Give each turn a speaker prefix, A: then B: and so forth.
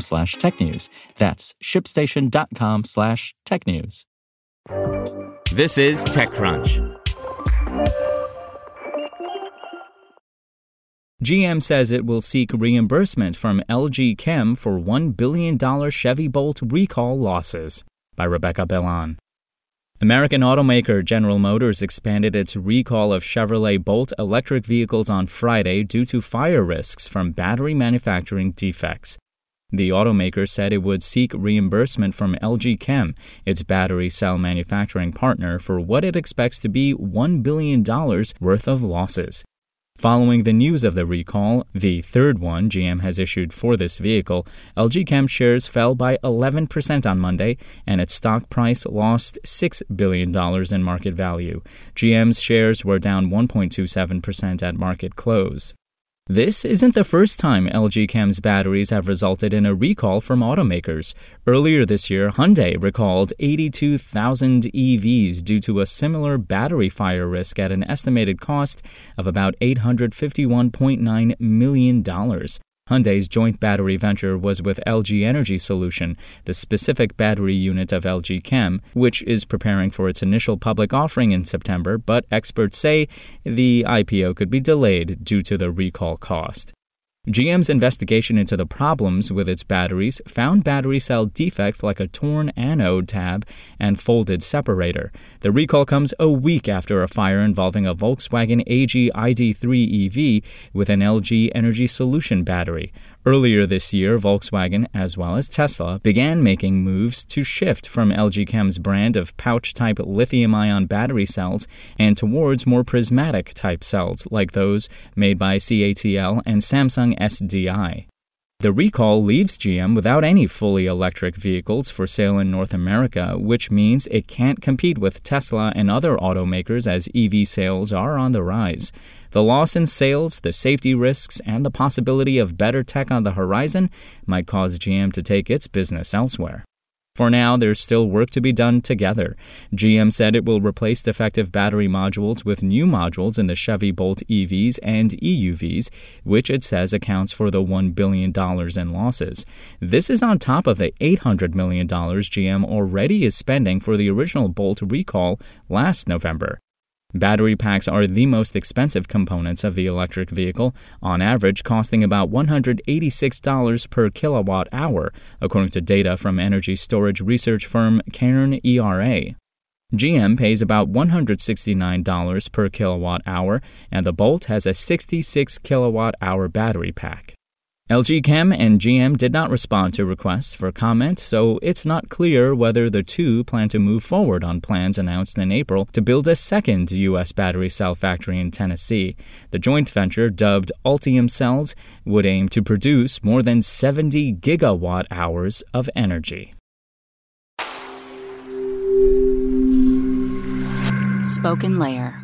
A: slash technews. That's shipstation.com slash technews.
B: This is TechCrunch.
C: GM says it will seek reimbursement from LG Chem for $1 billion Chevy Bolt recall losses. By Rebecca Bellan. American automaker General Motors expanded its recall of Chevrolet Bolt electric vehicles on Friday due to fire risks from battery manufacturing defects. The automaker said it would seek reimbursement from LG Chem, its battery cell manufacturing partner, for what it expects to be $1 billion worth of losses. Following the news of the recall, the third one GM has issued for this vehicle, LG Chem shares fell by 11% on Monday, and its stock price lost $6 billion in market value. GM's shares were down 1.27% at market close. This isn't the first time LG Chem's batteries have resulted in a recall from automakers. Earlier this year, Hyundai recalled 82,000 EVs due to a similar battery fire risk at an estimated cost of about $851.9 million. Hyundai's joint battery venture was with LG Energy Solution, the specific battery unit of LG Chem, which is preparing for its initial public offering in September, but experts say the IPO could be delayed due to the recall cost. GM's investigation into the problems with its batteries found battery cell defects like a torn anode tab and folded separator. The recall comes a week after a fire involving a Volkswagen AG ID3 EV with an LG Energy Solution battery. Earlier this year, Volkswagen, as well as Tesla, began making moves to shift from LG Chem's brand of pouch type lithium ion battery cells and towards more prismatic type cells like those made by CATL and Samsung SDI. The recall leaves GM without any fully electric vehicles for sale in North America, which means it can't compete with Tesla and other automakers as EV sales are on the rise. The loss in sales, the safety risks, and the possibility of better tech on the horizon might cause GM to take its business elsewhere. For now, there's still work to be done together. GM said it will replace defective battery modules with new modules in the Chevy Bolt EVs and EUVs, which it says accounts for the $1 billion in losses. This is on top of the $800 million GM already is spending for the original Bolt recall last November. Battery packs are the most expensive components of the electric vehicle, on average costing about $186 per kilowatt hour, according to data from energy storage research firm Cairn ERA. GM pays about $169 per kilowatt hour, and the Bolt has a 66 kilowatt hour battery pack. LG Chem and GM did not respond to requests for comment, so it's not clear whether the two plan to move forward on plans announced in April to build a second U.S. battery cell factory in Tennessee. The joint venture, dubbed Ultium Cells, would aim to produce more than 70 gigawatt hours of energy.
D: Spoken Layer.